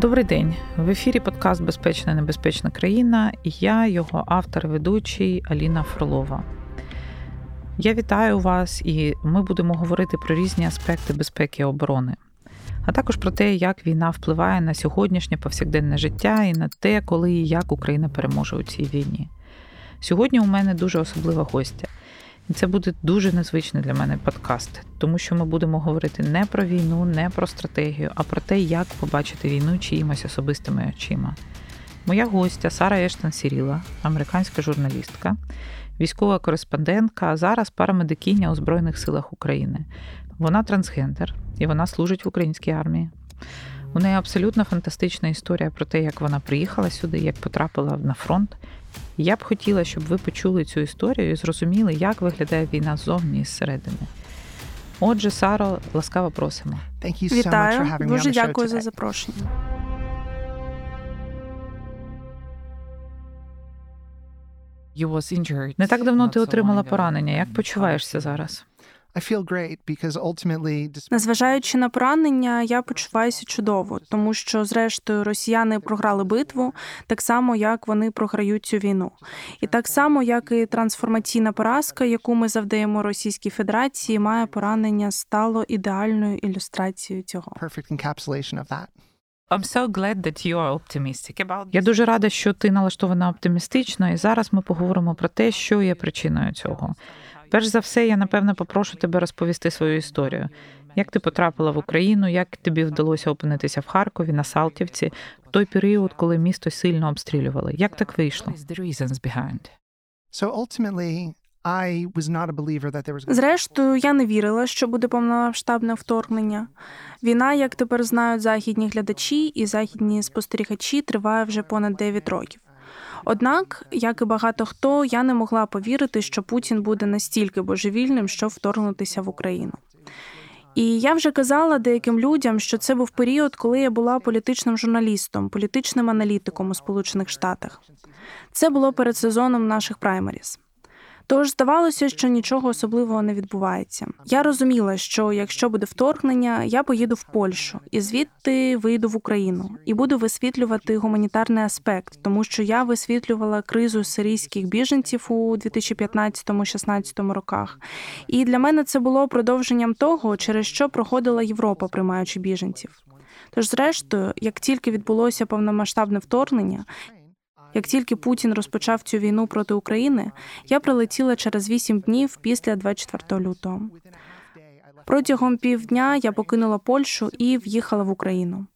Добрий день. В ефірі подкаст Безпечна небезпечна країна і я, його автор, ведучий Аліна Фролова. Я вітаю вас і ми будемо говорити про різні аспекти безпеки і оборони, а також про те, як війна впливає на сьогоднішнє повсякденне життя і на те, коли і як Україна переможе у цій війні. Сьогодні у мене дуже особлива гостя. Це буде дуже незвичний для мене подкаст, тому що ми будемо говорити не про війну, не про стратегію, а про те, як побачити війну чиїмось особистими очима. Моя гостя Сара Ештон Сіріла, американська журналістка, військова кореспондентка, а зараз парамедикиня у Збройних силах України. Вона трансгендер і вона служить в українській армії. У неї абсолютно фантастична історія про те, як вона приїхала сюди, як потрапила на фронт. Я б хотіла, щоб ви почули цю історію і зрозуміли, як виглядає війна ззовні і зсередини. Отже, Саро, ласкаво просимо. Вітаю, дуже дякую за запрошення. Не так давно ти отримала поранення. Як почуваєшся зараз? Незважаючи на поранення, я почуваюся чудово, тому що, зрештою, росіяни програли битву так само, як вони програють цю війну, і так само, як і трансформаційна поразка, яку ми завдаємо Російській Федерації, має поранення стало ідеальною ілюстрацією цього. I'm so glad that you are optimistic about Я дуже рада, що ти налаштована оптимістично, і зараз ми поговоримо про те, що є причиною цього. Перш за все, я напевно попрошу тебе розповісти свою історію. Як ти потрапила в Україну, як тобі вдалося опинитися в Харкові на Салтівці в той період, коли місто сильно обстрілювали? Як так вийшло? Зрештою, я не вірила, що буде повномасштабне вторгнення. Війна, як тепер знають західні глядачі і західні спостерігачі, триває вже понад 9 років. Однак, як і багато хто, я не могла повірити, що Путін буде настільки божевільним, щоб вторгнутися в Україну. І я вже казала деяким людям, що це був період, коли я була політичним журналістом, політичним аналітиком у Сполучених Штатах. Це було перед сезоном наших праймеріс. Тож здавалося, що нічого особливого не відбувається. Я розуміла, що якщо буде вторгнення, я поїду в Польщу і звідти вийду в Україну і буду висвітлювати гуманітарний аспект, тому що я висвітлювала кризу сирійських біженців у 2015-16 роках. І для мене це було продовженням того, через що проходила Європа, приймаючи біженців. Тож, зрештою, як тільки відбулося повномасштабне вторгнення, як тільки Путін розпочав цю війну проти України, я прилетіла через вісім днів після 24 лютого. Протягом півдня я покинула Польщу і в'їхала в Україну.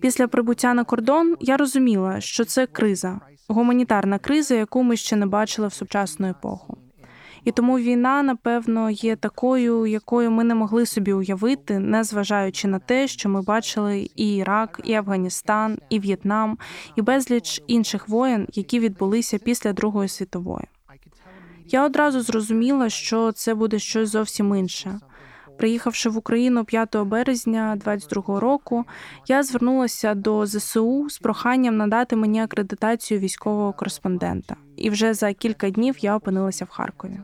Після прибуття на кордон я розуміла, що це криза, гуманітарна криза, яку ми ще не бачили в сучасну епоху. І тому війна, напевно, є такою, якою ми не могли собі уявити, не зважаючи на те, що ми бачили і Ірак, і Афганістан, і В'єтнам, і безліч інших воєн, які відбулися після Другої світової. Я одразу зрозуміла, що це буде щось зовсім інше. Приїхавши в Україну 5 березня 22 року, я звернулася до ЗСУ з проханням надати мені акредитацію військового кореспондента. І вже за кілька днів я опинилася в Харкові.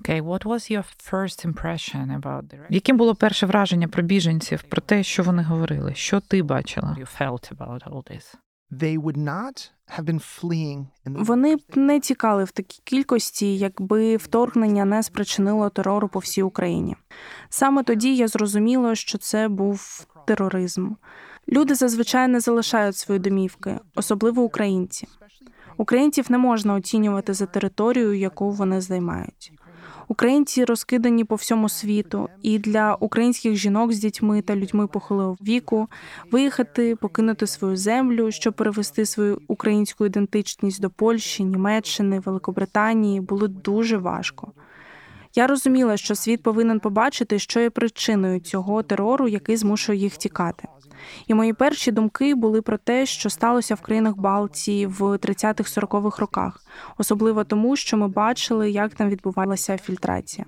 Okay, what was your first impression about the... Яким було перше враження про біженців, про те, що вони говорили? Що ти бачила? You felt about all this? They would not вони б не тікали в такій кількості, якби вторгнення не спричинило терору по всій Україні. Саме тоді я зрозуміла, що це був тероризм. Люди зазвичай не залишають свої домівки, особливо українці. Українців не можна оцінювати за територію, яку вони займають. Українці розкидані по всьому світу, і для українських жінок з дітьми та людьми похилого віку виїхати, покинути свою землю, щоб перевести свою українську ідентичність до Польщі, Німеччини, Великобританії було дуже важко. Я розуміла, що світ повинен побачити, що є причиною цього терору, який змушує їх тікати. І мої перші думки були про те, що сталося в країнах Балтії в 30-40-х роках, особливо тому, що ми бачили, як там відбувалася фільтрація.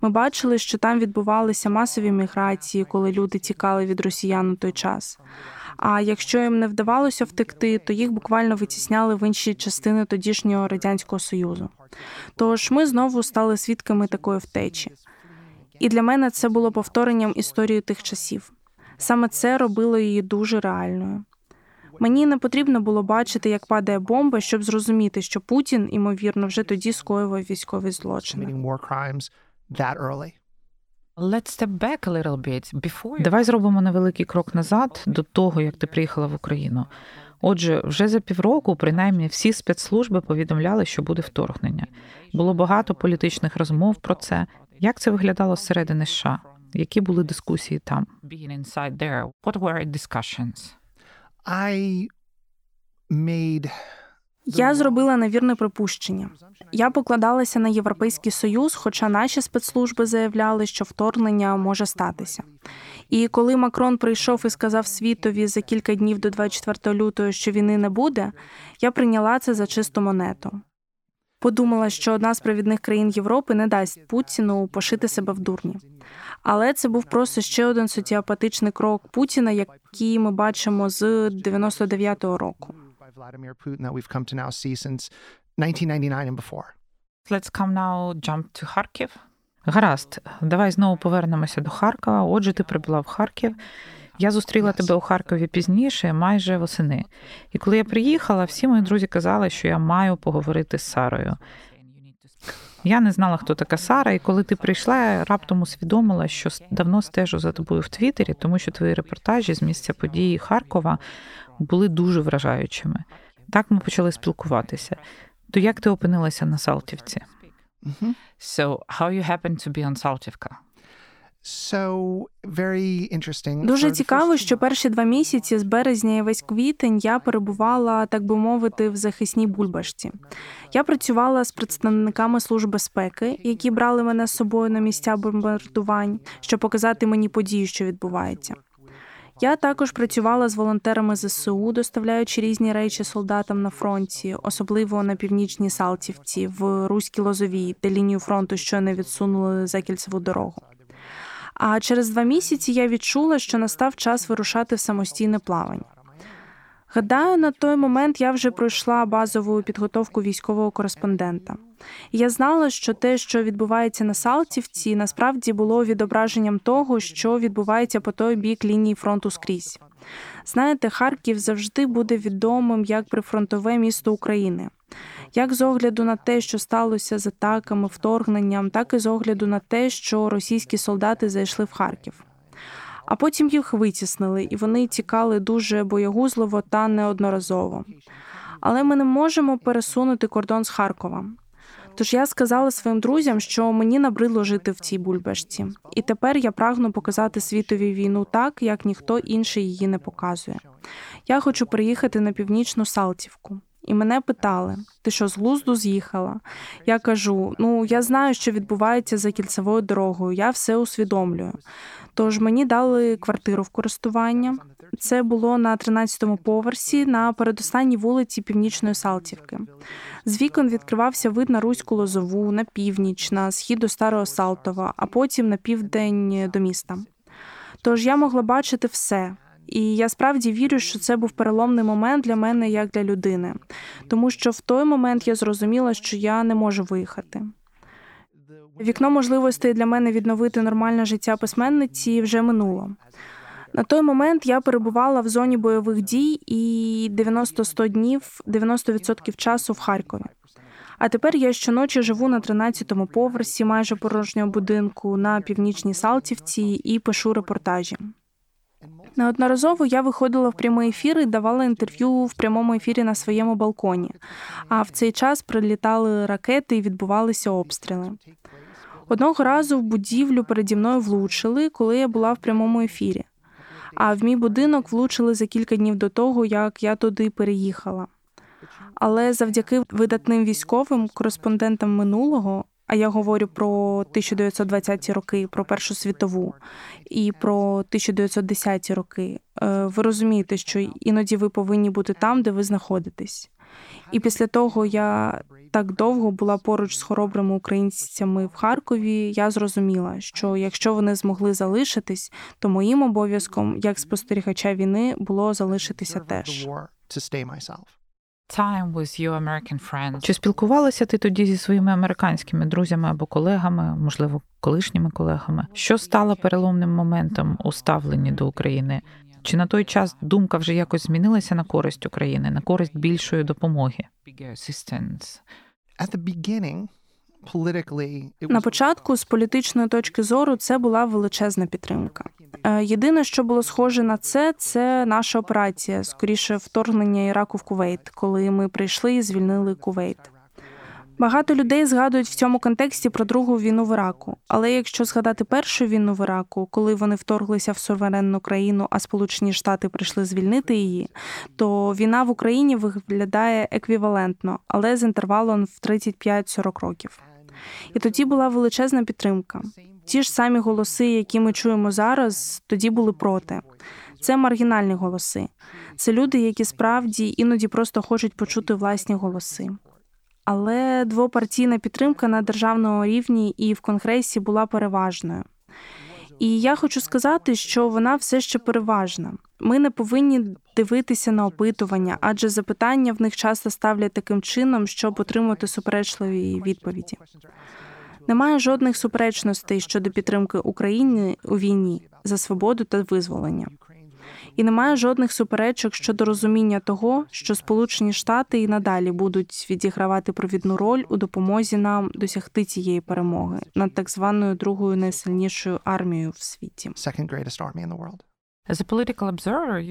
Ми бачили, що там відбувалися масові міграції, коли люди тікали від росіян у той час. А якщо їм не вдавалося втекти, то їх буквально витісняли в інші частини тодішнього радянського союзу. Тож ми знову стали свідками такої втечі. І для мене це було повторенням історії тих часів. Саме це робило її дуже реальною. Мені не потрібно було бачити, як падає бомба, щоб зрозуміти, що Путін, ймовірно, вже тоді скоював військові злочини. Let's step back a little bit before... Давай зробимо невеликий крок назад до того, як ти приїхала в Україну. Отже, вже за півроку, принаймні, всі спецслужби повідомляли, що буде вторгнення. Було багато політичних розмов про це. Як це виглядало зсередини США? Які були дискусії там? Being inside there, what were discussions? I made я зробила невірне припущення. Я покладалася на європейський союз, хоча наші спецслужби заявляли, що вторгнення може статися. І коли Макрон прийшов і сказав світові за кілька днів до 24 лютого, що війни не буде, я прийняла це за чисту монету. Подумала, що одна з провідних країн Європи не дасть Путіну пошити себе в дурні. Але це був просто ще один соціопатичний крок Путіна, який ми бачимо з 99-го року. Vladimir Putin that we've come to now see since 1999 and before. Let's come now jump to Kharkiv. Гаразд, давай знову повернемося до Харкова. Отже, ти прибула в Харків. Я зустріла тебе у Харкові пізніше, майже восени. І коли я приїхала, всі мої друзі казали, що я маю поговорити з Сарою. Я не знала, хто така Сара, і коли ти прийшла, я раптом усвідомила, що давно стежу за тобою в Твіттері, тому що твої репортажі з місця події Харкова були дуже вражаючими. Так ми почали спілкуватися. То як ти опинилася на Салтівці? So, how you happened to be on Saltivka? Дуже цікаво, що перші два місяці з березня і весь квітень я перебувала, так би мовити, в захисній бульбашці. Я працювала з представниками служб безпеки, які брали мене з собою на місця бомбардувань, щоб показати мені подію, що відбувається. Я також працювала з волонтерами ЗСУ, доставляючи різні речі солдатам на фронті, особливо на північній Салтівці, в Руській Лозовій, де лінію фронту щойно відсунули за кільцеву дорогу. А через два місяці я відчула, що настав час вирушати в самостійне плавання. Гадаю, на той момент я вже пройшла базову підготовку військового кореспондента. Я знала, що те, що відбувається на Салтівці, насправді було відображенням того, що відбувається по той бік лінії фронту скрізь. Знаєте, Харків завжди буде відомим як прифронтове місто України як з огляду на те, що сталося з атаками, вторгненням, так і з огляду на те, що російські солдати зайшли в Харків. А потім їх витіснили, і вони тікали дуже боягузливо та неодноразово. Але ми не можемо пересунути кордон з Харкова. Тож я сказала своїм друзям, що мені набридло жити в цій бульбашці, і тепер я прагну показати світові війну так, як ніхто інший її не показує. Я хочу приїхати на північну Салтівку. І мене питали: ти що з глузду з'їхала? Я кажу: ну я знаю, що відбувається за кільцевою дорогою, я все усвідомлюю. Тож мені дали квартиру в користування. Це було на 13-му поверсі на передостанній вулиці Північної Салтівки. З вікон відкривався вид на Руську Лозову, на північ, на схід до Старого Салтова, а потім на південь до міста. Тож я могла бачити все. І я справді вірю, що це був переломний момент для мене як для людини, тому що в той момент я зрозуміла, що я не можу виїхати. Вікно можливостей для мене відновити нормальне життя письменниці вже минуло. На той момент я перебувала в зоні бойових дій і 90-100 днів, 90% часу в Харкові. А тепер я щоночі живу на 13-му поверсі майже порожнього будинку на північній Салтівці і пишу репортажі. Неодноразово я виходила в прямий ефір і давала інтерв'ю в прямому ефірі на своєму балконі. А в цей час прилітали ракети і відбувалися обстріли. Одного разу в будівлю переді мною влучили, коли я була в прямому ефірі. А в мій будинок влучили за кілька днів до того, як я туди переїхала. Але завдяки видатним військовим кореспондентам минулого а я говорю про 1920-ті роки, про Першу світову і про 1910-ті роки. Е, ви розумієте, що іноді ви повинні бути там, де ви знаходитесь. І після того я так довго була поруч з хоробрими українцями в Харкові. Я зрозуміла, що якщо вони змогли залишитись, то моїм обов'язком як спостерігача війни було залишитися теж. Чи спілкувалася ти тоді зі своїми американськими друзями або колегами, можливо, колишніми колегами? Що стало переломним моментом у ставленні до України? Чи на той час думка вже якось змінилася на користь України, на користь більшої допомоги? На початку з політичної точки зору це була величезна підтримка. Е, єдине, що було схоже на це, це наша операція, скоріше вторгнення Іраку в Кувейт, коли ми прийшли і звільнили Кувейт. Багато людей згадують в цьому контексті про другу війну в Іраку. Але якщо згадати першу війну в Іраку, коли вони вторглися в суверенну країну, а Сполучені Штати прийшли звільнити її, то війна в Україні виглядає еквівалентно, але з інтервалом в 35-40 років. І тоді була величезна підтримка. Ті ж самі голоси, які ми чуємо зараз, тоді були проти. Це маргінальні голоси. Це люди, які справді іноді просто хочуть почути власні голоси. Але двопартійна підтримка на державному рівні і в конгресі була переважною. І я хочу сказати, що вона все ще переважна. Ми не повинні дивитися на опитування, адже запитання в них часто ставлять таким чином, щоб отримати суперечливі відповіді. Немає жодних суперечностей щодо підтримки України у війні за свободу та визволення і немає жодних суперечок щодо розуміння того, що Сполучені Штати і надалі будуть відігравати провідну роль у допомозі нам досягти цієї перемоги над так званою другою найсильнішою армією в світі.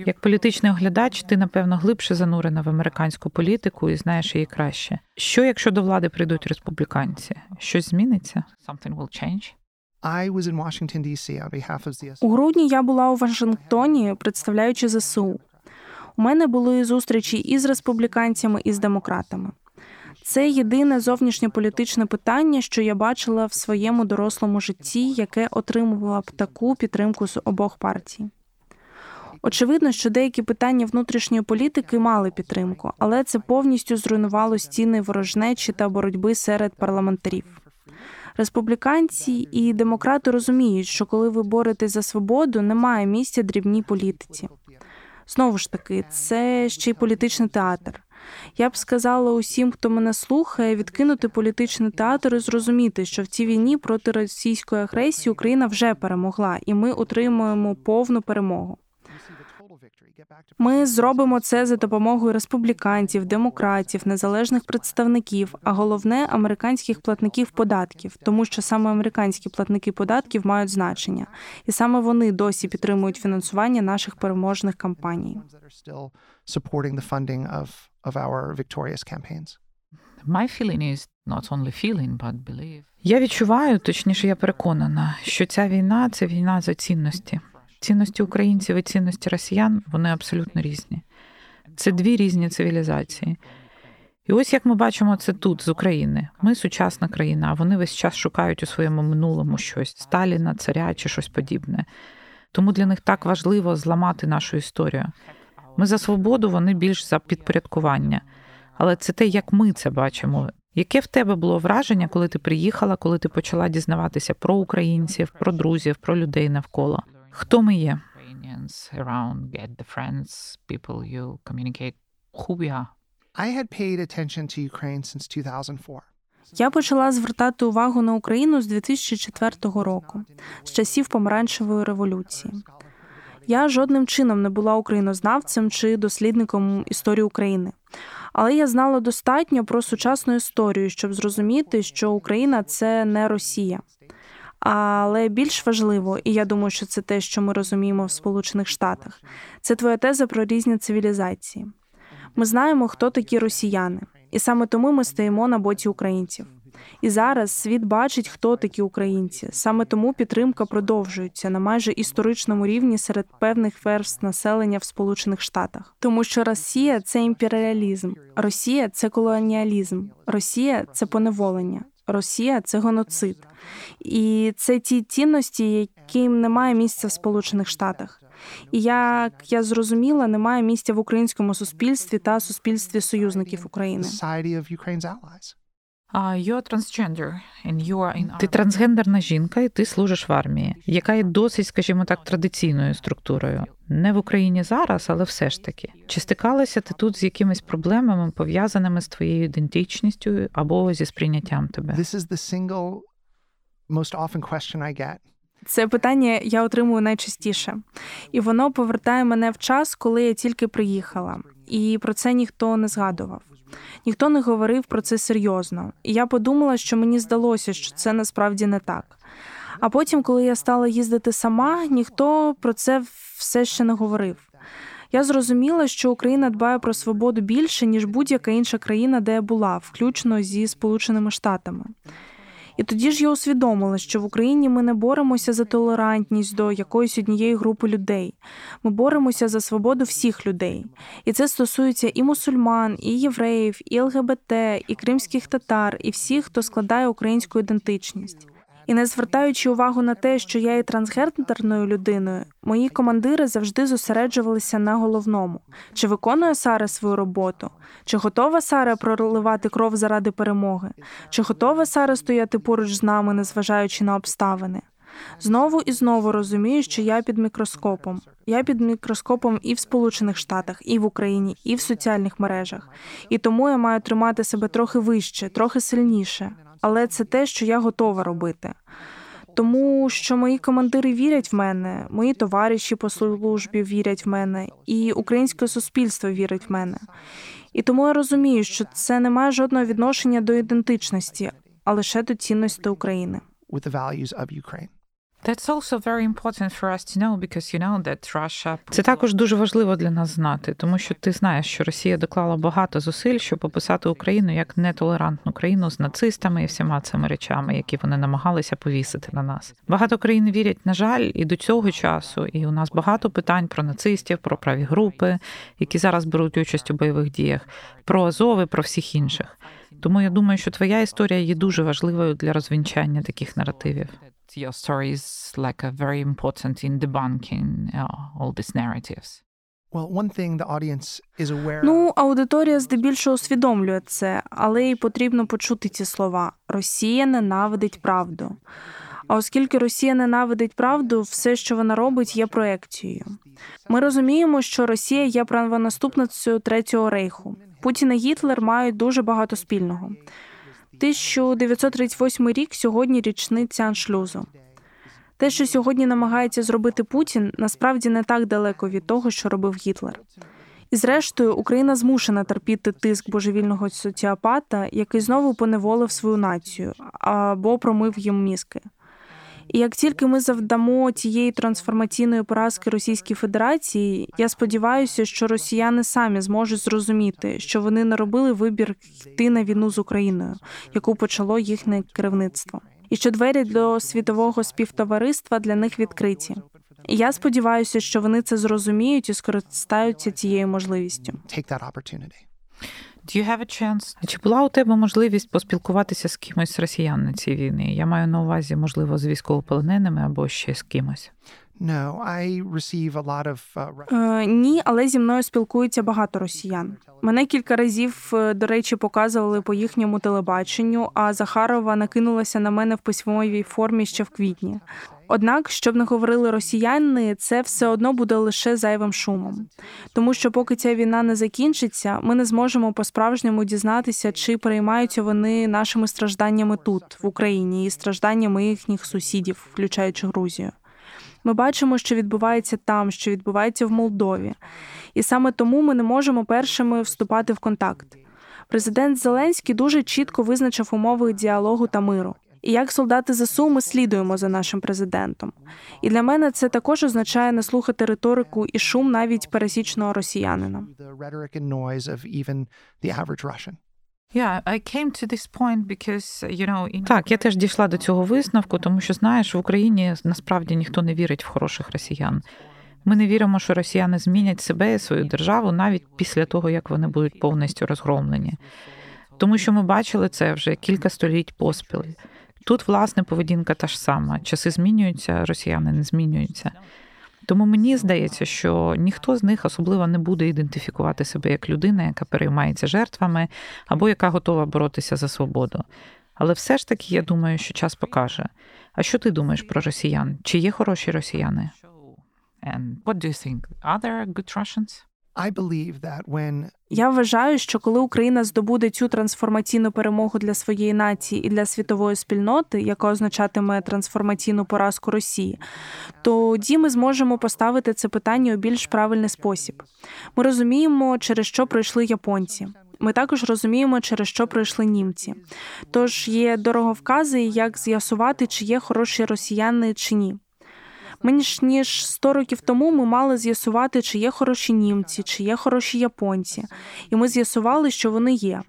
як політичний оглядач, ти напевно глибше занурена в американську політику і знаєш її краще. Що якщо до влади прийдуть республіканці? Щось зміниться? Something will change? У грудні я була у Вашингтоні, представляючи ЗСУ. У мене були зустрічі і з республіканцями, і з демократами. Це єдине зовнішнє політичне питання, що я бачила в своєму дорослому житті, яке отримувало б таку підтримку з обох партій. Очевидно, що деякі питання внутрішньої політики мали підтримку, але це повністю зруйнувало стіни ворожнечі та боротьби серед парламентарів. Республіканці і демократи розуміють, що коли ви боретесь за свободу, немає місця дрібній політиці. Знову ж таки, це ще й політичний театр. Я б сказала усім, хто мене слухає, відкинути політичний театр і зрозуміти, що в цій війні проти російської агресії Україна вже перемогла, і ми отримуємо повну перемогу. Ми зробимо це за допомогою республіканців, демократів, незалежних представників, а головне американських платників податків, тому що саме американські платники податків мають значення, і саме вони досі підтримують фінансування наших переможних кампаній. My feeling is not only feeling, but believe. Я відчуваю, точніше, я переконана, що ця війна це війна за цінності. Цінності українців і цінності росіян вони абсолютно різні. Це дві різні цивілізації. І ось як ми бачимо це тут, з України. Ми сучасна країна, а вони весь час шукають у своєму минулому щось Сталіна, царя чи щось подібне. Тому для них так важливо зламати нашу історію. Ми за свободу, вони більш за підпорядкування. Але це те, як ми це бачимо. Яке в тебе було враження, коли ти приїхала, коли ти почала дізнаватися про українців, про друзів, про людей навколо? Хто ми є? around, get the friends, people you communicate, who we are. I had paid attention to Ukraine since 2004. Я почала звертати увагу на Україну з 2004 року, з часів помаранчевої революції. Я жодним чином не була українознавцем чи дослідником історії України, але я знала достатньо про сучасну історію, щоб зрозуміти, що Україна це не Росія. Але більш важливо, і я думаю, що це те, що ми розуміємо в Сполучених Штатах, це твоя теза про різні цивілізації. Ми знаємо, хто такі росіяни, і саме тому ми стоїмо на боці українців. І зараз світ бачить, хто такі українці. Саме тому підтримка продовжується на майже історичному рівні серед певних верств населення в Сполучених Штатах, тому що Росія це імперіалізм, Росія це колоніалізм, Росія це поневолення, Росія це геноцид. І це ті цінності, яким немає місця в Сполучених Штатах. І як я зрозуміла, немає місця в українському суспільстві та суспільстві союзників України. Ти трансгендерна жінка, і ти служиш в армії, яка є досить, скажімо так, традиційною структурою. Не в Україні зараз, але все ж таки. Чи стикалася ти тут з якимись проблемами, пов'язаними з твоєю ідентичністю або зі сприйняттям тебе? This is the single most often question I get. Це питання я отримую найчастіше, і воно повертає мене в час, коли я тільки приїхала, і про це ніхто не згадував. Ніхто не говорив про це серйозно, і я подумала, що мені здалося, що це насправді не так. А потім, коли я стала їздити сама, ніхто про це все ще не говорив. Я зрозуміла, що Україна дбає про свободу більше, ніж будь-яка інша країна, де я була, включно зі Сполученими Штатами. І тоді ж я усвідомила, що в Україні ми не боремося за толерантність до якоїсь однієї групи людей. Ми боремося за свободу всіх людей. І це стосується і мусульман, і євреїв, і ЛГБТ, і кримських татар, і всіх, хто складає українську ідентичність. І не звертаючи увагу на те, що я є трансгендерною людиною, мої командири завжди зосереджувалися на головному: чи виконує Сара свою роботу, чи готова Сара проливати кров заради перемоги, чи готова Сара стояти поруч з нами, незважаючи на обставини. Знову і знову розумію, що я під мікроскопом. Я під мікроскопом і в Сполучених Штатах, і в Україні, і в соціальних мережах. І тому я маю тримати себе трохи вище, трохи сильніше. Але це те, що я готова робити. Тому що мої командири вірять в мене, мої товариші по службі вірять в мене, і українське суспільство вірить в мене. І тому я розумію, що це не має жодного відношення до ідентичності, а лише до цінності України. with the values of Ukraine. Це також дуже важливо для нас знати, тому що ти знаєш, що Росія доклала багато зусиль, щоб описати Україну як нетолерантну країну з нацистами і всіма цими речами, які вони намагалися повісити на нас. Багато країн вірять, на жаль, і до цього часу. І у нас багато питань про нацистів, про праві групи, які зараз беруть участь у бойових діях, про Азови, про всіх інших. Тому я думаю, що твоя історія є дуже важливою для розвінчання таких наративів. Your story is like a very important in debunking uh, all these narratives. Well, one thing the audience is aware Ну, аудиторія здебільшого усвідомлює це, але їй потрібно почути ці слова: Росія ненавидить правду. А оскільки Росія ненавидить правду, все, що вона робить, є проекцією. Ми розуміємо, що Росія є правонаступницею Третього рейху. Путін і Гітлер мають дуже багато спільного. 1938 рік сьогодні річниця аншлюзу. Те, що сьогодні намагається зробити Путін, насправді не так далеко від того, що робив Гітлер. І зрештою, Україна змушена терпіти тиск божевільного соціопата, який знову поневолив свою націю або промив їм мізки. І як тільки ми завдамо тієї трансформаційної поразки Російській Федерації, я сподіваюся, що росіяни самі зможуть зрозуміти, що вони не робили вибір йти на війну з Україною, яку почало їхнє керівництво, і що двері до світового співтовариства для них відкриті. І я сподіваюся, що вони це зрозуміють і скористаються цією можливістю. Do you have a chance? А чи була у тебе можливість поспілкуватися з кимось росіян на цій війні? Я маю на увазі, можливо, з військовополоненими або ще з кимось. No, I receive a lot of uh, Е, ні, але зі мною спілкується багато росіян. Мене кілька разів, е, до речі, показували по їхньому телебаченню, а Захарова накинулася на мене в письмовій формі ще в квітні. Однак, щоб не говорили росіяни, це все одно буде лише зайвим шумом. Тому що, поки ця війна не закінчиться, ми не зможемо по-справжньому дізнатися, чи переймаються вони нашими стражданнями тут, в Україні, і стражданнями їхніх сусідів, включаючи Грузію. Ми бачимо, що відбувається там, що відбувається в Молдові. І саме тому ми не можемо першими вступати в контакт. Президент Зеленський дуже чітко визначив умови діалогу та миру. І як солдати ЗСУ ми слідуємо за нашим президентом. І для мене це також означає не слухати риторику і шум навіть пересічного росіянина. In... Так, я теж дійшла до цього висновку, тому що знаєш, в Україні насправді ніхто не вірить в хороших росіян. Ми не віримо, що росіяни змінять себе і свою державу навіть після того, як вони будуть повністю розгромлені. Тому що ми бачили це вже кілька століть поспіль. Тут, власне, поведінка та ж сама. Часи змінюються, росіяни не змінюються. Тому мені здається, що ніхто з них особливо не буде ідентифікувати себе як людина, яка переймається жертвами або яка готова боротися за свободу. Але все ж таки я думаю, що час покаже. А що ти думаєш про росіян? Чи є хороші росіяни? And what do you think? Are there good Russians? Я вважаю, що коли Україна здобуде цю трансформаційну перемогу для своєї нації і для світової спільноти, яка означатиме трансформаційну поразку Росії, тоді ми зможемо поставити це питання у більш правильний спосіб. Ми розуміємо, через що пройшли японці. Ми також розуміємо, через що пройшли німці. Тож є дороговкази, як з'ясувати, чи є хороші росіяни чи ні. Менш ніж 100 років тому ми мали з'ясувати, чи є хороші німці, чи є хороші японці, і ми з'ясували, що вони є.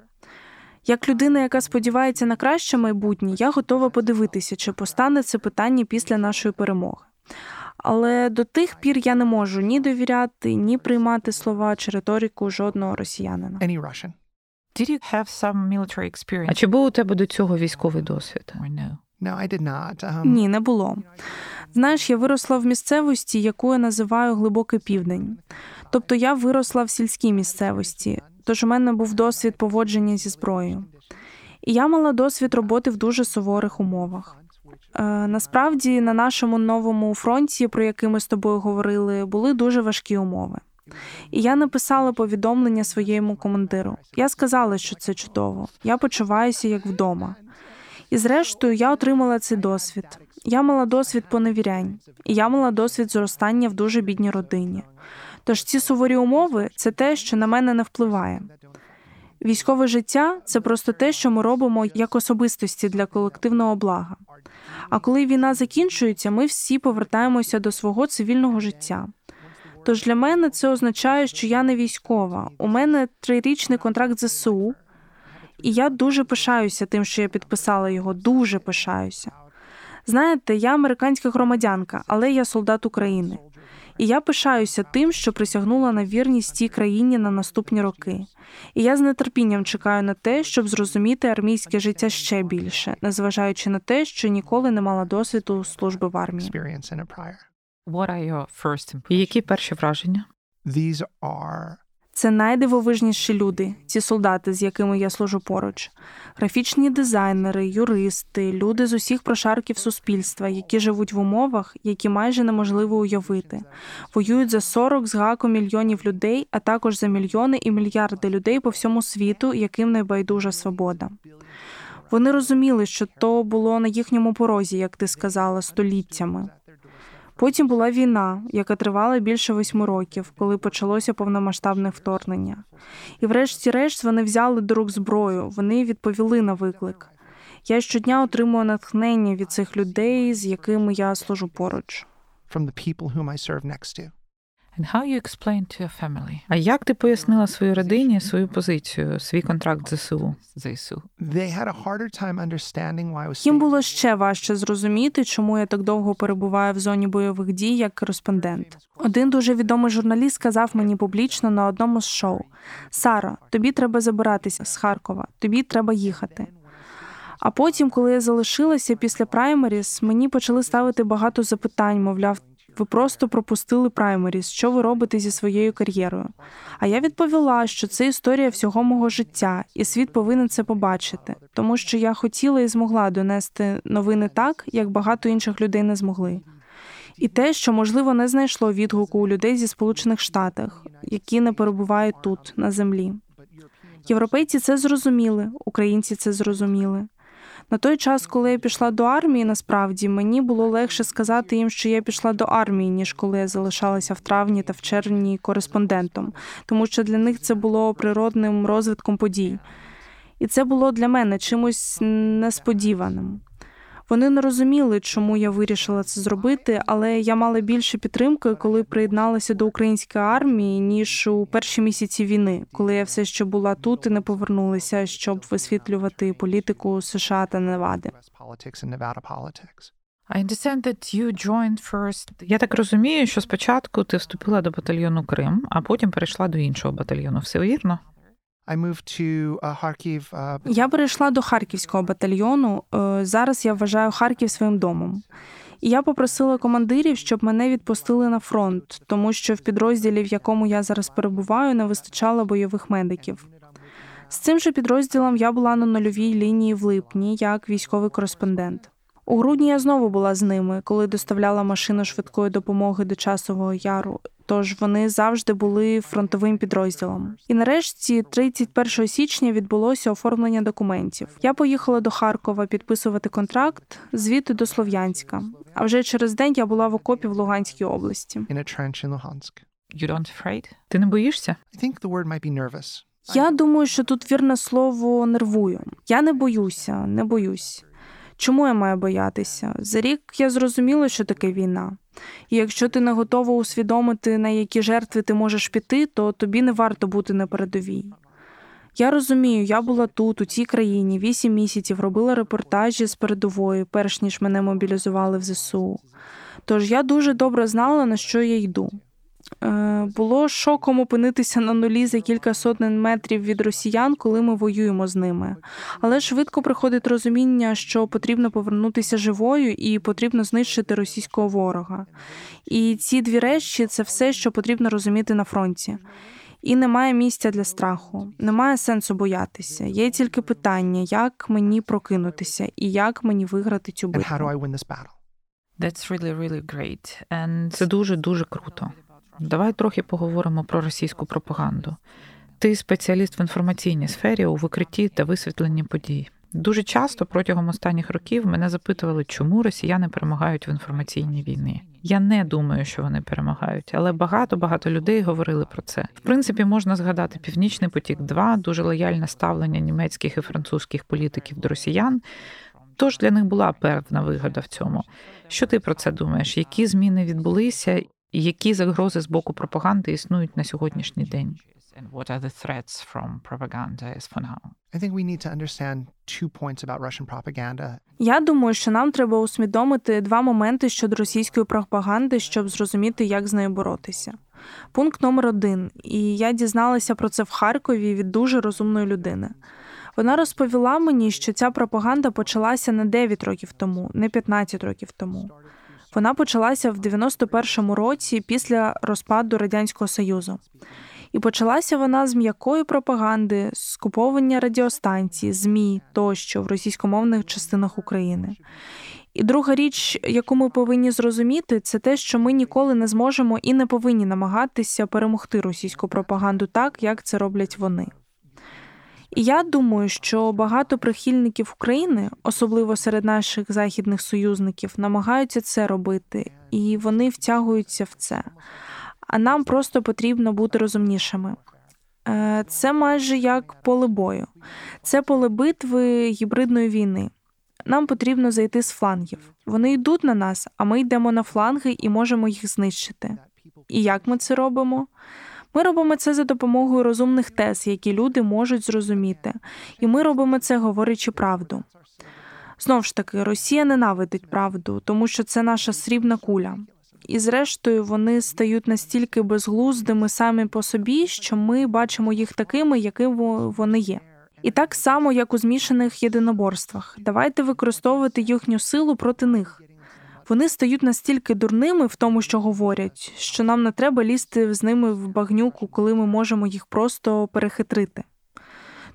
Як людина, яка сподівається на краще майбутнє, я готова подивитися, чи постане це питання після нашої перемоги. Але до тих пір я не можу ні довіряти, ні приймати слова чи риторику жодного росіянина. any Russian, Did you have some military experience? А чи був у тебе до цього військовий досвід? Or no? Um, Ні, не було. Знаєш, я виросла в місцевості, яку я називаю глибокий південь. Тобто я виросла в сільській місцевості, тож у мене був досвід поводження зі зброєю. І я мала досвід роботи в дуже суворих умовах. Е, насправді, на нашому новому фронті, про який ми з тобою говорили, були дуже важкі умови. І я написала повідомлення своєму командиру. Я сказала, що це чудово. Я почуваюся як вдома. І зрештою, я отримала цей досвід. Я мала досвід поневірянь, і я мала досвід зростання в дуже бідній родині. Тож ці суворі умови це те, що на мене не впливає. Військове життя це просто те, що ми робимо як особистості для колективного блага. А коли війна закінчується, ми всі повертаємося до свого цивільного життя. Тож для мене це означає, що я не військова. У мене трирічний контракт ЗСУ, і я дуже пишаюся тим, що я підписала його. Дуже пишаюся. Знаєте, я американська громадянка, але я солдат України. І я пишаюся тим, що присягнула на вірність цій країні на наступні роки. І я з нетерпінням чекаю на те, щоб зрозуміти армійське життя ще більше, незважаючи на те, що ніколи не мала досвіду служби в армії. які перші враження? These are Це найдивовижніші люди, ці солдати, з якими я служу поруч. Графічні дизайнери, юристи, люди з усіх прошарків суспільства, які живуть в умовах, які майже неможливо уявити, воюють за 40 з гаком мільйонів людей, а також за мільйони і мільярди людей по всьому світу, яким не байдужа свобода. Вони розуміли, що то було на їхньому порозі, як ти сказала, століттями. Потім була війна, яка тривала більше восьми років, коли почалося повномасштабне вторгнення. І врешті-решт вони взяли до рук зброю, вони відповіли на виклик. Я щодня отримую натхнення від цих людей, з якими я служу поруч. from the people whom I serve next to. А як ти пояснила своїй родині свою позицію, свій контракт з ЗСУ? ЗСУ. They had a harder time understanding why I was Їм було ще важче зрозуміти, чому я так довго перебуваю в зоні бойових дій як кореспондент. Один дуже відомий журналіст сказав мені публічно на одному з шоу: Сара, тобі треба забиратися з Харкова, тобі треба їхати. А потім, коли я залишилася після праймеріс, мені почали ставити багато запитань, мовляв, ви просто пропустили праймеріс, що ви робите зі своєю кар'єрою. А я відповіла, що це історія всього мого життя, і світ повинен це побачити, тому що я хотіла і змогла донести новини так, як багато інших людей не змогли. І те, що можливо не знайшло відгуку у людей зі Сполучених Штатів, які не перебувають тут на землі. Європейці це зрозуміли, українці це зрозуміли. На той час, коли я пішла до армії, насправді мені було легше сказати їм, що я пішла до армії, ніж коли я залишалася в травні та в червні кореспондентом, тому що для них це було природним розвитком подій. І це було для мене чимось несподіваним. Вони не розуміли, чому я вирішила це зробити, але я мала більше підтримки, коли приєдналася до української армії, ніж у перші місяці війни, коли я все ще була тут і не повернулася, щоб висвітлювати політику США та Невади. I understand that you joined first. Я так розумію, що спочатку ти вступила до батальйону Крим, а потім перейшла до іншого батальйону. Все вірно? Я перейшла до харківського батальйону. Е, Зараз я вважаю Харків своїм домом. І я попросила командирів, щоб мене відпустили на фронт, тому що в підрозділі, в якому я зараз перебуваю, не вистачало бойових медиків. З цим же підрозділом я була на нульовій лінії в липні як військовий кореспондент. У грудні я знову була з ними, коли доставляла машину швидкої допомоги до часового яру. Тож вони завжди були фронтовим підрозділом. І нарешті, 31 січня, відбулося оформлення документів. Я поїхала до Харкова підписувати контракт, звідти до Слов'янська. А вже через день я була в окопі в Луганській області. You don't afraid? Ти не боїшся? I think the word might be nervous. Я думаю, що тут вірне слово нервую. Я не боюся, не боюсь. Чому я маю боятися? За рік я зрозуміла, що таке війна. І якщо ти не готова усвідомити, на які жертви ти можеш піти, то тобі не варто бути на передовій. Я розумію, я була тут, у цій країні, вісім місяців робила репортажі з передової, перш ніж мене мобілізували в ЗСУ. Тож я дуже добре знала, на що я йду. Е, Було шоком опинитися на нулі за кілька сотень метрів від росіян, коли ми воюємо з ними. Але швидко приходить розуміння, що потрібно повернутися живою і потрібно знищити російського ворога. І ці дві речі це все, що потрібно розуміти на фронті. І немає місця для страху, немає сенсу боятися. Є тільки питання, як мені прокинутися і як мені виграти цю битву. Це дуже дуже круто. Давай трохи поговоримо про російську пропаганду. Ти спеціаліст в інформаційній сфері у викритті та висвітленні подій. Дуже часто протягом останніх років мене запитували, чому росіяни перемагають в інформаційній війні. Я не думаю, що вони перемагають, але багато багато людей говорили про це. В принципі, можна згадати Північний потік, 2 дуже лояльне ставлення німецьких і французьких політиків до росіян. Тож для них була певна вигода в цьому. Що ти про це думаєш? Які зміни відбулися, які загрози з боку пропаганди існують на сьогоднішній день? And what are the threats from propaganda as for now? I think we need to understand two points about Russian propaganda. Я думаю, що нам треба усвідомити два моменти щодо російської пропаганди, щоб зрозуміти, як з нею боротися. Пункт номер один, і я дізналася про це в Харкові від дуже розумної людини. Вона розповіла мені, що ця пропаганда почалася не 9 років тому, не 15 років тому. Вона почалася в 91-му році після розпаду Радянського Союзу. І почалася вона з м'якої пропаганди, скуповання радіостанцій, ЗМІ тощо в російськомовних частинах України. І друга річ, яку ми повинні зрозуміти, це те, що ми ніколи не зможемо і не повинні намагатися перемогти російську пропаганду так, як це роблять вони. І я думаю, що багато прихильників України, особливо серед наших західних союзників, намагаються це робити, і вони втягуються в це. А нам просто потрібно бути розумнішими. Е, Це майже як поле бою, це поле битви гібридної війни. Нам потрібно зайти з флангів. Вони йдуть на нас, а ми йдемо на фланги і можемо їх знищити. І як ми це робимо? Ми робимо це за допомогою розумних тез, які люди можуть зрозуміти, і ми робимо це, говорячи правду. Знову ж таки, Росія ненавидить правду, тому що це наша срібна куля. І зрештою вони стають настільки безглуздими самі по собі, що ми бачимо їх такими, якими вони є. І так само, як у змішаних єдиноборствах, давайте використовувати їхню силу проти них. Вони стають настільки дурними в тому, що говорять, що нам не треба лізти з ними в багнюку, коли ми можемо їх просто перехитрити.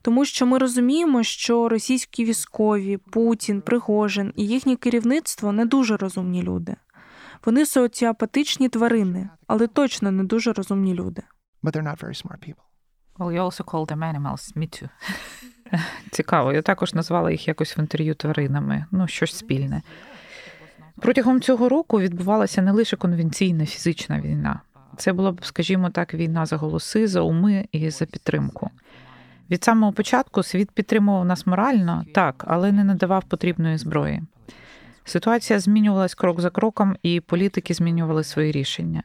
Тому що ми розуміємо, що російські військові, Путін, Пригожин і їхнє керівництво не дуже розумні люди. Вони соціопатичні тварини, але точно не дуже розумні люди. But they're not very smart people. Well, you also call them animals. Me too. Цікаво, я також назвала їх якось в інтерв'ю тваринами. Ну, щось спільне. Протягом цього року відбувалася не лише конвенційна фізична війна. Це була б, скажімо так, війна за голоси, за уми і за підтримку. Від самого початку світ підтримував нас морально, так, але не надавав потрібної зброї. Ситуація змінювалась крок за кроком, і політики змінювали свої рішення.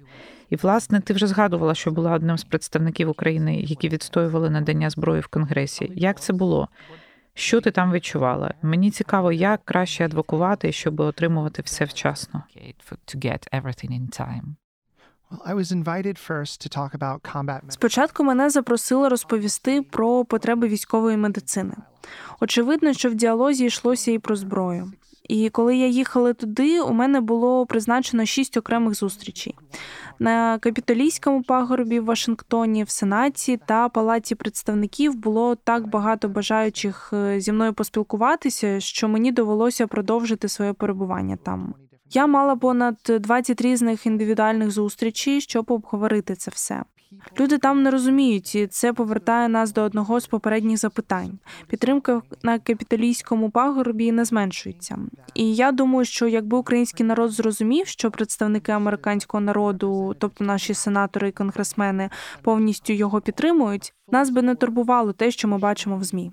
І, власне, ти вже згадувала, що була одним з представників України, які відстоювали надання зброї в Конгресі. Як це було? Що ти там відчувала? Мені цікаво, як краще адвокувати, щоб отримувати все вчасно. Спочатку мене запросили розповісти про потреби військової медицини. Очевидно, що в діалозі йшлося і про зброю. І коли я їхала туди, у мене було призначено шість окремих зустрічей на капітолійському пагорбі в Вашингтоні, в Сенаті та Палаті представників було так багато бажаючих е, зі мною поспілкуватися, що мені довелося продовжити своє перебування там. Я мала понад 20 різних індивідуальних зустрічей, щоб обговорити це все. Люди там не розуміють, і це повертає нас до одного з попередніх запитань. Підтримка на капіталійському пагорбі не зменшується. І я думаю, що якби український народ зрозумів, що представники американського народу, тобто наші сенатори і конгресмени, повністю його підтримують, нас би не турбувало те, що ми бачимо в змі.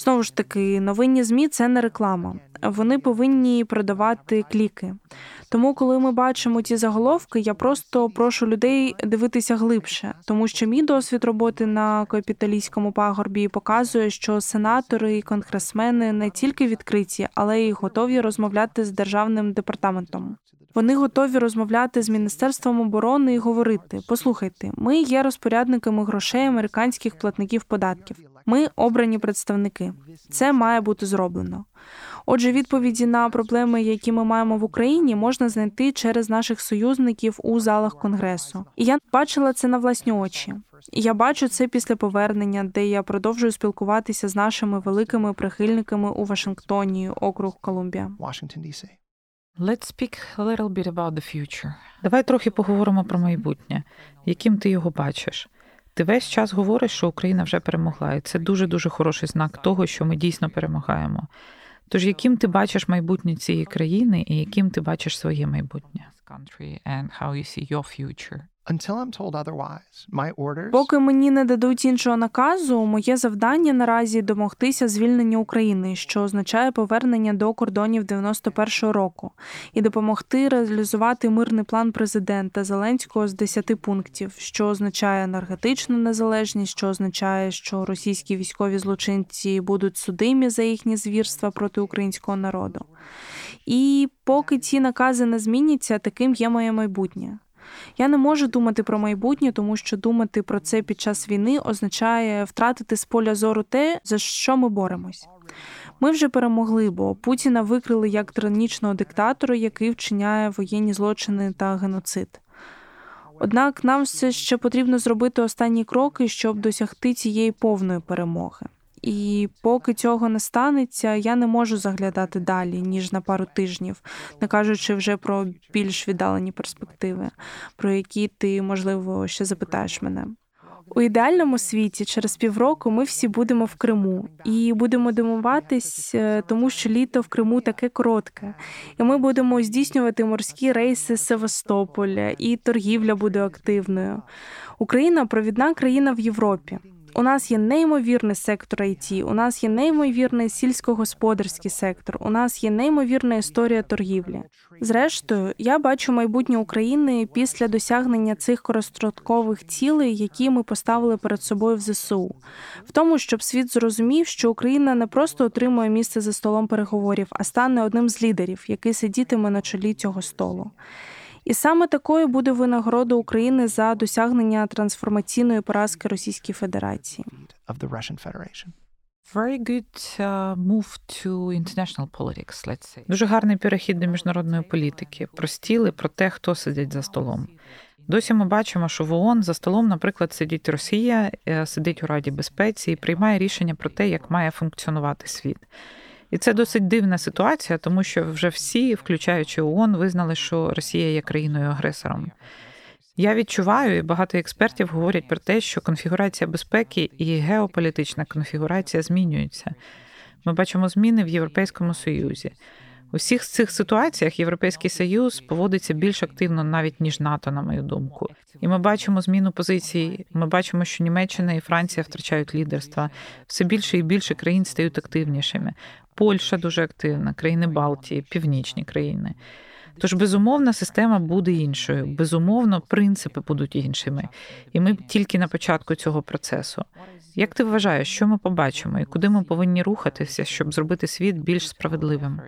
Знову ж таки, новинні змі це не реклама. Вони повинні продавати кліки. Тому, коли ми бачимо ці заголовки, я просто прошу людей дивитися глибше, тому що мій досвід роботи на капіталійському пагорбі показує, що сенатори і конгресмени не тільки відкриті, але й готові розмовляти з державним департаментом. Вони готові розмовляти з міністерством оборони і говорити: послухайте, ми є розпорядниками грошей американських платників податків. Ми обрані представники. Це має бути зроблено. Отже, відповіді на проблеми, які ми маємо в Україні, можна знайти через наших союзників у залах конгресу. І я бачила це на власні очі. І я бачу це після повернення, де я продовжую спілкуватися з нашими великими прихильниками у Вашингтоні, округ Колумбія. Let's speak a little bit about the future. Давай трохи поговоримо про майбутнє. Яким ти його бачиш? Ти весь час говориш, що Україна вже перемогла, і це дуже дуже хороший знак того, що ми дійсно перемагаємо. Тож, яким ти бачиш майбутнє цієї країни, і яким ти бачиш своє майбутнє? Until I'm told otherwise, my orders Поки мені не дадуть іншого наказу, моє завдання наразі домогтися звільнення України, що означає повернення до кордонів 91-го року, і допомогти реалізувати мирний план президента Зеленського з 10 пунктів, що означає енергетичну незалежність, що означає, що російські військові злочинці будуть судимі за їхні звірства проти українського народу. І поки ці накази не зміняться, таким є моє майбутнє. Я не можу думати про майбутнє, тому що думати про це під час війни означає втратити з поля зору те, за що ми боремось. Ми вже перемогли, бо Путіна викрили як тиранічного диктатора, який вчиняє воєнні злочини та геноцид. Однак нам все ще потрібно зробити останні кроки, щоб досягти цієї повної перемоги. І поки цього не станеться, я не можу заглядати далі ніж на пару тижнів, не кажучи вже про більш віддалені перспективи, про які ти можливо ще запитаєш мене. У ідеальному світі через півроку ми всі будемо в Криму і будемо дивуватись, е, тому що літо в Криму таке коротке, і ми будемо здійснювати морські рейси з Севастополя, і торгівля буде активною. Україна провідна країна в Європі. У нас є неймовірний сектор IT, у нас є неймовірний сільськогосподарський сектор, у нас є неймовірна історія торгівлі. Зрештою, я бачу майбутнє України після досягнення цих корострокових цілей, які ми поставили перед собою в ЗСУ, в тому, щоб світ зрозумів, що Україна не просто отримує місце за столом переговорів, а стане одним з лідерів, який сидітиме на чолі цього столу. І саме такою буде винагорода України за досягнення трансформаційної поразки Російської Федерації. Very good uh, move to international politics, let's say. Дуже гарний перехід до міжнародної політики. Про стіли, про те, хто сидить за столом. Досі ми бачимо, що в ООН за столом, наприклад, сидить Росія, е, сидить у Раді безпеці і приймає рішення про те, як має функціонувати світ. І це досить дивна ситуація, тому що вже всі, включаючи ООН, визнали, що Росія є країною-агресором. Я відчуваю, і багато експертів говорять про те, що конфігурація безпеки і геополітична конфігурація змінюються. Ми бачимо зміни в Європейському Союзі. У всіх цих ситуаціях Європейський Союз поводиться більш активно навіть ніж НАТО, на мою думку. І ми бачимо зміну позицій. Ми бачимо, що Німеччина і Франція втрачають лідерство. Все більше і більше країн стають активнішими. Польща дуже активна, країни Балтії, північні країни. Тож, безумовно, система буде іншою. Безумовно, принципи будуть іншими. І ми тільки на початку цього процесу. Як ти вважаєш, що ми побачимо і куди ми повинні рухатися, щоб зробити світ більш справедливим?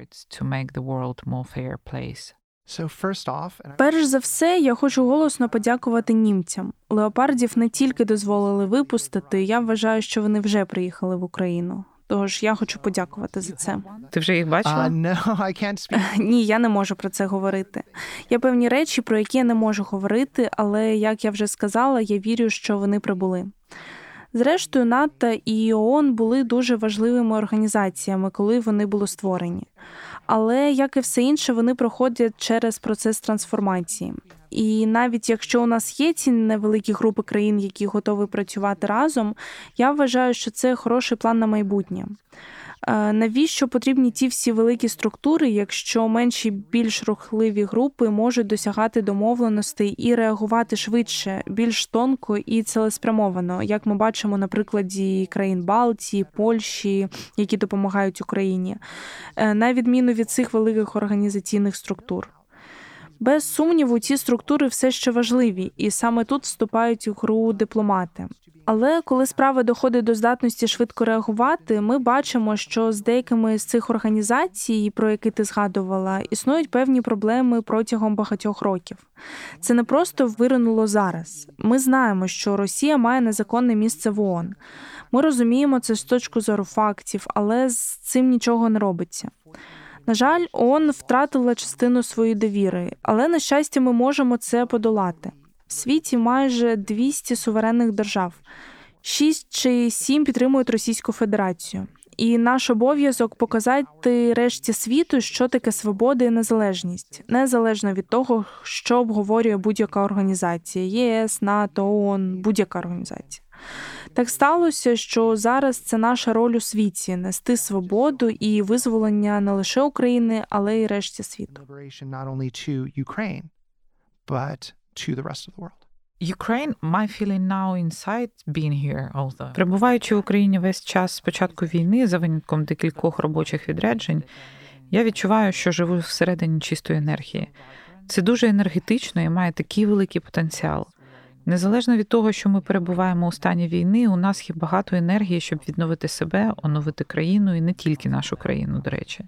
Перш за все, я хочу голосно подякувати німцям. Леопардів не тільки дозволили випустити, я вважаю, що вони вже приїхали в Україну. Тож я хочу подякувати за це. Ти вже їх бачила? Uh, no, I can't speak. Ні, я не можу про це говорити. Є певні речі, про які я не можу говорити, але як я вже сказала, я вірю, що вони прибули. Зрештою, НАТО і ООН були дуже важливими організаціями, коли вони були створені. Але як і все інше, вони проходять через процес трансформації. І навіть якщо у нас є ці невеликі групи країн, які готові працювати разом, я вважаю, що це хороший план на майбутнє. Навіщо потрібні ті всі великі структури, якщо менші більш рухливі групи можуть досягати домовленостей і реагувати швидше, більш тонко і цілеспрямовано, як ми бачимо на прикладі країн Балтії, Польщі, які допомагають Україні, Е, на відміну від цих великих організаційних структур. Без сумніву, ці структури все ще важливі, і саме тут вступають у гру дипломати. Але коли справа доходить до здатності швидко реагувати, ми бачимо, що з деякими з цих організацій, про які ти згадувала, існують певні проблеми протягом багатьох років. Це не просто виринуло зараз. Ми знаємо, що Росія має незаконне місце в ООН. Ми розуміємо це з точки зору фактів, але з цим нічого не робиться. На жаль, ООН втратила частину своєї довіри, але на щастя, ми можемо це подолати. Світі майже 200 суверенних держав, 6 чи 7 підтримують Російську Федерацію. І наш обов'язок показати решті світу, що таке свобода і незалежність, незалежно від того, що обговорює будь-яка організація ЄС, НАТО, ООН, будь-яка організація. Так сталося, що зараз це наша роль у світі нести свободу і визволення не лише України, але й решті світу. To the rest of the world. Ukraine, my feeling now inside being here also. Перебуваючи в Україні весь час з початку війни, за винятком декількох робочих відряджень, я відчуваю, що живу всередині чистої енергії. Це дуже енергетично і має такий великий потенціал. Незалежно від того, що ми перебуваємо у стані війни, у нас є багато енергії, щоб відновити себе, оновити країну і не тільки нашу країну, до речі.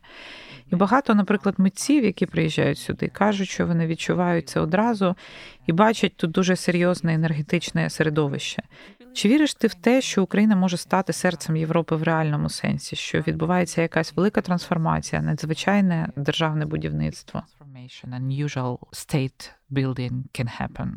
І багато, наприклад, митців, які приїжджають сюди, кажуть, що вони відчувають це одразу і бачать тут дуже серйозне енергетичне середовище. Чи віриш ти в те, що Україна може стати серцем Європи в реальному сенсі, що відбувається якась велика трансформація, надзвичайне державне будівництво? Can happen.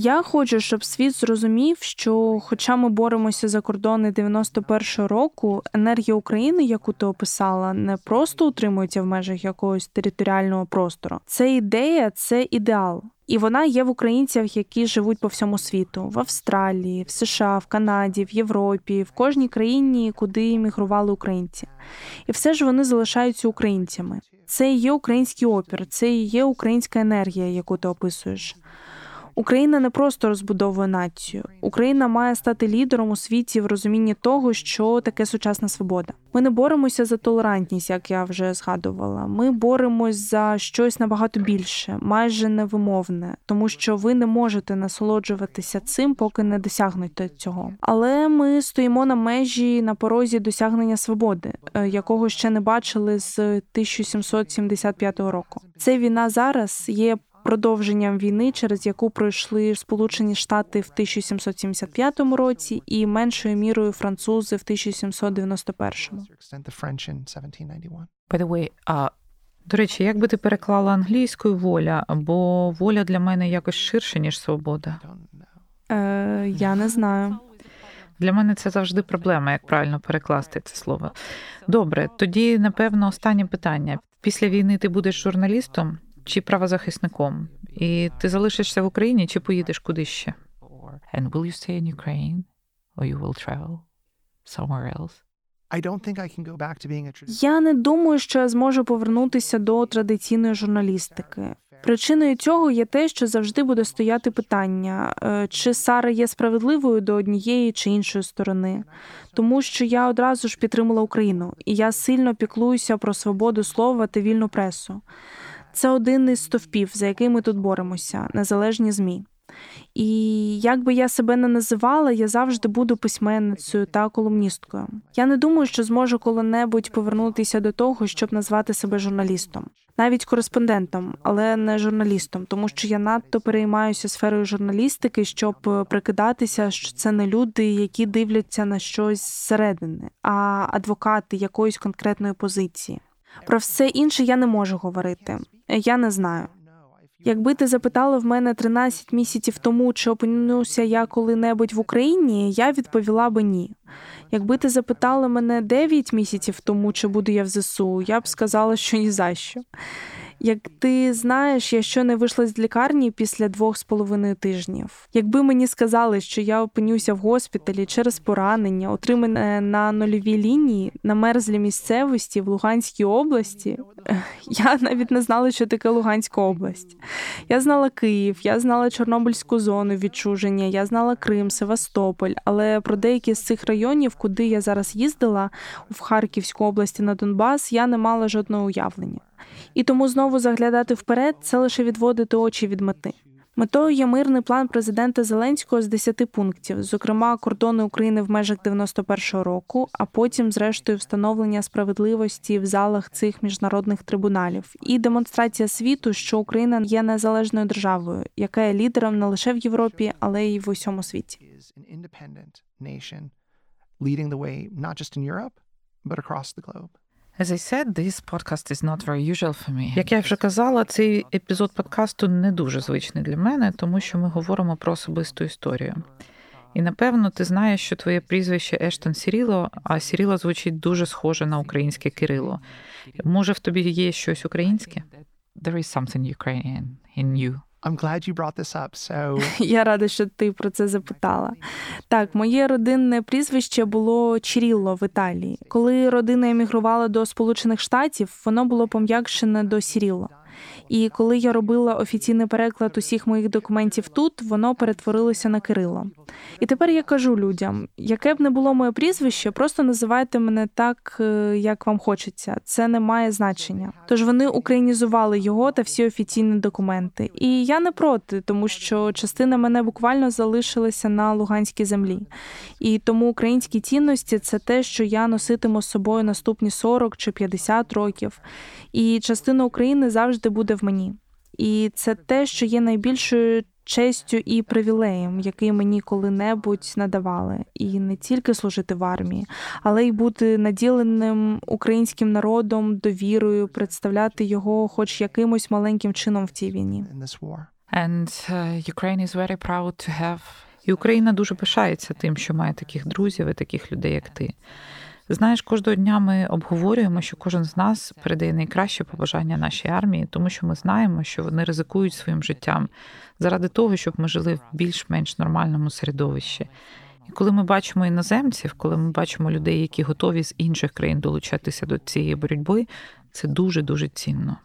Я хочу, щоб світ зрозумів, що, хоча ми боремося за кордони 91-го року, енергія України, яку ти описала, не просто утримується в межах якогось територіального простору. Це ідея, це ідеал. І вона є в українцях, які живуть по всьому світу: в Австралії, в США, в Канаді, в Європі, в кожній країні, куди емігрували українці. І все ж вони залишаються українцями. Це і є український опір, це і є українська енергія, яку ти описуєш. Україна не просто розбудовує націю. Україна має стати лідером у світі в розумінні того, що таке сучасна свобода. Ми не боремося за толерантність, як я вже згадувала. Ми боремось за щось набагато більше, майже невимовне, тому що ви не можете насолоджуватися цим, поки не досягнете цього. Але ми стоїмо на межі на порозі досягнення свободи, е, якого ще не бачили з 1775 року. Це війна зараз є продовженням війни, через яку пройшли Сполучені Штати в 1775 році, і меншою мірою французи в 1791. extent the French in 1791. By the way, а до речі, як би ти переклала англійською воля, бо воля для мене якось ширше, ніж свобода. Е, я не знаю. Для мене це завжди проблема, як правильно перекласти це слово. Добре, тоді, напевно, останнє питання. Після війни ти будеш журналістом чи правозахисником? І ти залишишся в Україні чи поїдеш кудись ще? And will you stay in Ukraine? Or you will travel somewhere else? Я не думаю, що я зможу повернутися до традиційної журналістики. Причиною цього є те, що завжди буде стояти питання, е, чи Сара є справедливою до однієї чи іншої сторони, тому що я одразу ж підтримала Україну, і я сильно піклуюся про свободу слова та вільну пресу. Це один із стовпів, за який ми тут боремося, незалежні змі. І як би я себе не називала, я завжди буду письменницею та колумністкою. Я не думаю, що зможу коли-небудь повернутися до того, щоб назвати себе журналістом. навіть кореспондентом, але не журналістом, тому що я надто переймаюся сферою журналістики, щоб прикидатися, що це не люди, які дивляться на щось зсередини, а адвокати якоїсь конкретної позиції. Про все інше я не можу говорити. Я не знаю. Якби ти запитала в мене 13 місяців тому, чи опинюся я коли-небудь в Україні, я відповіла би ні. Якби ти запитала мене 9 місяців тому, чи буду я в ЗСУ, я б сказала, що ні за що. Як ти знаєш, я ще не вийшла з лікарні після двох з половиною тижнів. Якби мені сказали, що я опинюся в госпіталі через поранення, отримане на нульовій лінії на мерзлій місцевості в Луганській області, я навіть не знала, що таке Луганська область. Я знала Київ, я знала Чорнобильську зону відчуження, я знала Крим, Севастополь, але про деякі з цих районів, куди я зараз їздила, в Харківську області на Донбас, я не мала жодного уявлення. І тому знову заглядати вперед це лише відводити очі від мети. Метою є мирний план президента Зеленського з 10 пунктів, зокрема кордони України в межах 91-го року, а потім, зрештою, встановлення справедливості в залах цих міжнародних трибуналів і демонстрація світу, що Україна є незалежною державою, яка є лідером не лише в Європі, але й в усьому світі. leading the way not but across the globe. As I said, this podcast is not very usual for me. Як я вже казала, цей епізод подкасту не дуже звичний для мене, тому що ми говоримо про особисту історію. І напевно ти знаєш, що твоє прізвище Ештон Сіріло, а Сіріло звучить дуже схоже на українське Кирило. Може, в тобі є щось українське? There is something Ukrainian in you. I'm glad you brought this up. So... Я рада, що ти про це запитала. Так, моє родинне прізвище було Чірілло в Італії. Коли родина емігрувала до Сполучених Штатів, воно було пом'якшене до Сірілло. І коли я робила офіційний переклад усіх моїх документів тут, воно перетворилося на Кирило. І тепер я кажу людям: яке б не було моє прізвище, просто називайте мене так, е, як вам хочеться. Це не має значення. Тож вони українізували його та всі офіційні документи. І я не проти, тому що частина мене буквально залишилася на Луганській землі. І тому українські цінності це те, що я носитиму з собою наступні 40 чи 50 років. І частина України завжди буде в мені. І це те, що є найбільшою честю і привілеєм, який мені коли-небудь надавали, і не тільки служити в армії, але й бути наділеним українським народом довірою, представляти його, хоч якимось маленьким чином в цій війні. And uh, Ukraine is very proud to have... І Україна дуже пишається тим, що має таких друзів і таких людей, як ти. Знаєш, кожного дня ми обговорюємо, що кожен з нас передає найкраще побажання нашій армії, тому що ми знаємо, що вони ризикують своїм життям заради того, щоб ми жили в більш-менш нормальному середовищі. І коли ми бачимо іноземців, коли ми бачимо людей, які готові з інших країн долучатися до цієї боротьби, це дуже дуже цінно.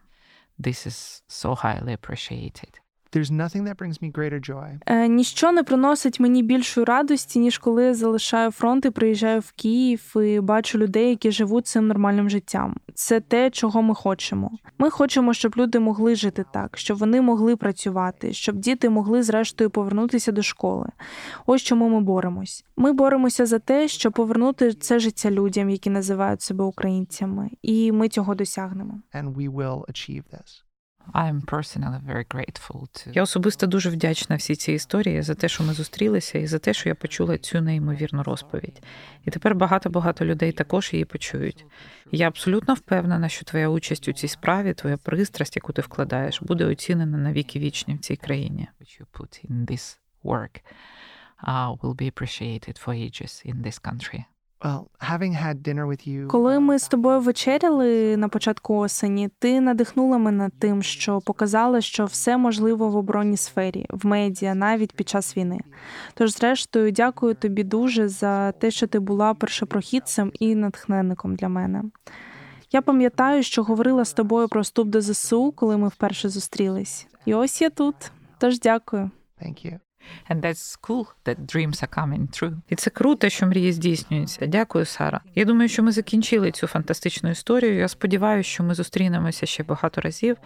This is so highly appreciated. There's nothing that brings me greater joy. Е, ніщо не приносить мені більшої радості, ніж коли я залишаю фронт і приїжджаю в Київ і бачу людей, які живуть цим нормальним життям. Це те, чого ми хочемо. Ми хочемо, щоб люди могли жити так, щоб вони могли працювати, щоб діти могли зрештою повернутися до школи. Ось чому ми боремось. Ми боремося за те, щоб повернути це життя людям, які називають себе українцями, і ми цього досягнемо. And we will achieve this. I'm personally very grateful to... Я особисто дуже вдячна всій цій історії за те, що ми зустрілися, і за те, що я почула цю неймовірну розповідь. І тепер багато-багато людей також її почують. Я абсолютно впевнена, що твоя участь у цій справі, твоя пристрасть, яку ти вкладаєш, буде оцінена на віки вічні в цій країні. Uh, will be appreciated for ages in this country. Коли ми з тобою вечеряли на початку осені, ти надихнула мене тим, що показала, що все можливо в оборонній сфері, в медіа, навіть під час війни. Тож, зрештою, дякую тобі дуже за те, що ти була першопрохідцем і натхненником для мене. Я пам'ятаю, що говорила з тобою про вступ до ЗСУ, коли ми вперше зустрілись. І ось я тут. Тож дякую. Thank you. And that's cool that dreams are coming true. І це круто, що мрії здійснюються. Дякую, Сара. Я думаю, що ми закінчили цю фантастичну історію. Я сподіваюся, що ми зустрінемося ще багато разів.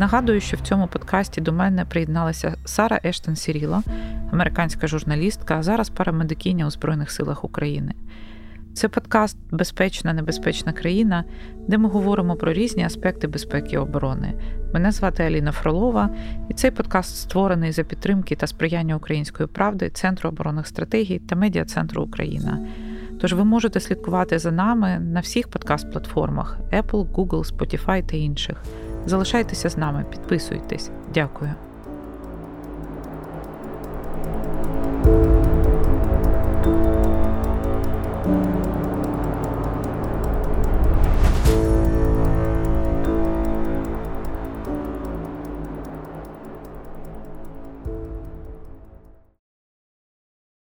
Нагадую, що в цьому подкасті до мене приєдналася Сара Ештон Сіріла, американська журналістка, а зараз парамедикиня у Збройних силах України. Це подкаст Безпечна, небезпечна країна, де ми говоримо про різні аспекти безпеки і оборони. Мене звати Аліна Фролова, і цей подкаст створений за підтримки та сприяння української правди, Центру оборонних стратегій та медіа центру Україна. Тож ви можете слідкувати за нами на всіх подкаст-платформах Apple, Google, Spotify та інших. Залишайтеся з нами, підписуйтесь. Дякую.